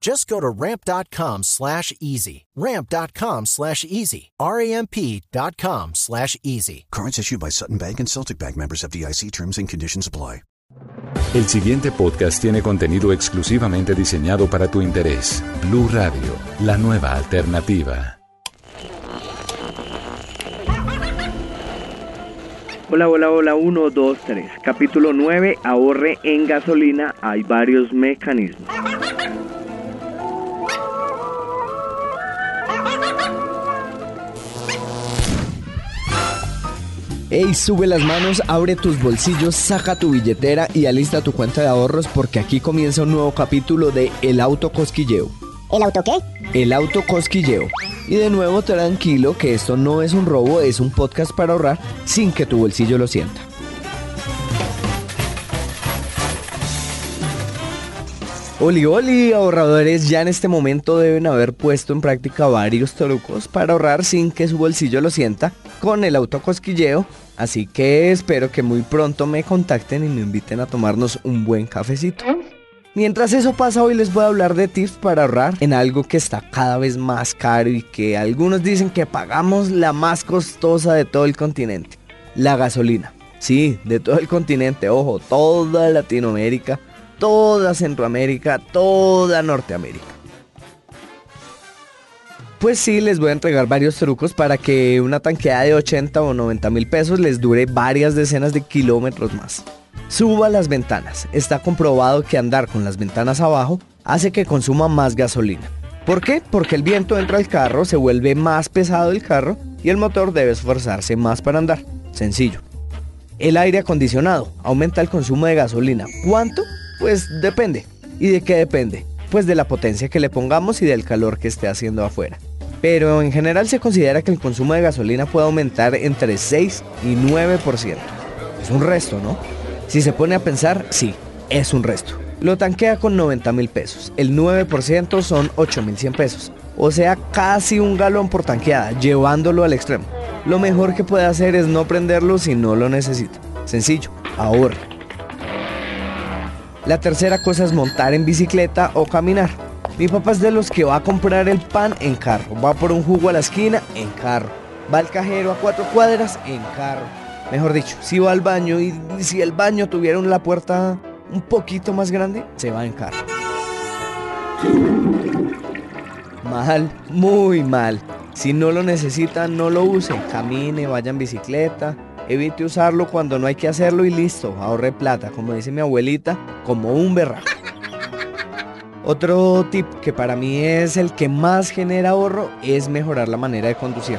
Just go to ramp.com slash easy. Ramp.com slash easy. R-A-M-P.com slash easy. Cards issued by Sutton Bank and Celtic Bank members of DIC terms and conditions apply. El siguiente podcast tiene contenido exclusivamente diseñado para tu interés. Blue Radio, la nueva alternativa. Hola, hola, hola, 1, 2, 3. Capítulo 9, ahorre en gasolina. Hay varios mecanismos. Ey, sube las manos, abre tus bolsillos, saca tu billetera y alista tu cuenta de ahorros porque aquí comienza un nuevo capítulo de El Auto Cosquilleo. ¿El auto qué? El Auto Cosquilleo. Y de nuevo tranquilo que esto no es un robo, es un podcast para ahorrar sin que tu bolsillo lo sienta. Oli, oli, ahorradores, ya en este momento deben haber puesto en práctica varios trucos para ahorrar sin que su bolsillo lo sienta con el autocosquilleo. Así que espero que muy pronto me contacten y me inviten a tomarnos un buen cafecito. Mientras eso pasa, hoy les voy a hablar de tips para ahorrar en algo que está cada vez más caro y que algunos dicen que pagamos la más costosa de todo el continente, la gasolina. Sí, de todo el continente, ojo, toda Latinoamérica toda Centroamérica, toda Norteamérica. Pues sí, les voy a entregar varios trucos para que una tanqueada de 80 o 90 mil pesos les dure varias decenas de kilómetros más. Suba las ventanas. Está comprobado que andar con las ventanas abajo hace que consuma más gasolina. ¿Por qué? Porque el viento entra al carro, se vuelve más pesado el carro y el motor debe esforzarse más para andar. Sencillo. El aire acondicionado aumenta el consumo de gasolina. ¿Cuánto? Pues depende. ¿Y de qué depende? Pues de la potencia que le pongamos y del calor que esté haciendo afuera. Pero en general se considera que el consumo de gasolina puede aumentar entre 6 y 9%. Es un resto, ¿no? Si se pone a pensar, sí, es un resto. Lo tanquea con 90 mil pesos. El 9% son 8 mil 100 pesos. O sea, casi un galón por tanqueada, llevándolo al extremo. Lo mejor que puede hacer es no prenderlo si no lo necesita. Sencillo, ahorre. La tercera cosa es montar en bicicleta o caminar. Mi papá es de los que va a comprar el pan en carro, va por un jugo a la esquina en carro, va al cajero a cuatro cuadras en carro. Mejor dicho, si va al baño y si el baño tuviera la puerta un poquito más grande, se va en carro. Mal, muy mal. Si no lo necesita, no lo use. Camine, vaya en bicicleta, Evite usarlo cuando no hay que hacerlo y listo, ahorre plata, como dice mi abuelita, como un berraco. Otro tip que para mí es el que más genera ahorro es mejorar la manera de conducir.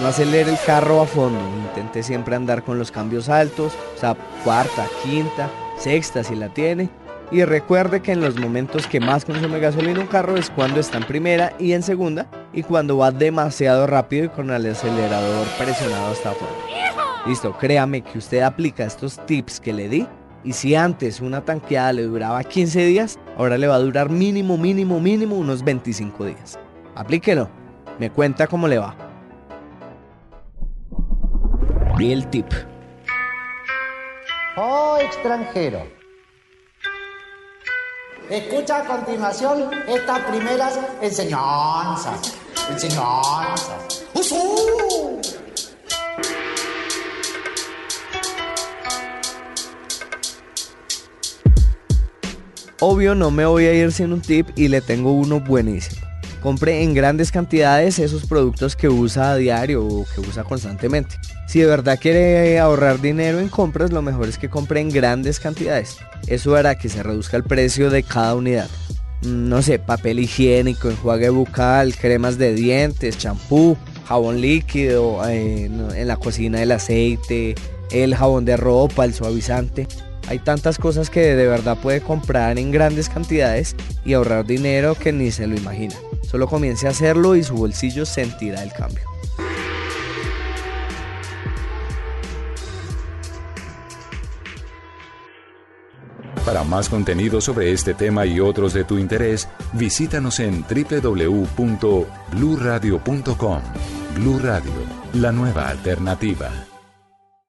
No acelere el carro a fondo, intente siempre andar con los cambios altos, o sea, cuarta, quinta, sexta si la tiene. Y recuerde que en los momentos que más consume gasolina un carro es cuando está en primera y en segunda y cuando va demasiado rápido y con el acelerador presionado hasta afuera. Listo, créame que usted aplica estos tips que le di y si antes una tanqueada le duraba 15 días, ahora le va a durar mínimo, mínimo, mínimo unos 25 días. Aplíquelo. Me cuenta cómo le va. Y el tip. Oh extranjero. Escucha a continuación estas primeras enseñanzas. Enseñanzas. Obvio no me voy a ir sin un tip y le tengo uno buenísimo. Compre en grandes cantidades esos productos que usa a diario o que usa constantemente. Si de verdad quiere ahorrar dinero en compras, lo mejor es que compre en grandes cantidades. Eso hará que se reduzca el precio de cada unidad. Mm, no sé, papel higiénico, enjuague bucal, cremas de dientes, champú, jabón líquido, eh, en la cocina el aceite, el jabón de ropa, el suavizante. Hay tantas cosas que de verdad puede comprar en grandes cantidades y ahorrar dinero que ni se lo imagina. Solo comience a hacerlo y su bolsillo sentirá el cambio. Para más contenido sobre este tema y otros de tu interés, visítanos en www.bluradio.com. Blu Radio, la nueva alternativa.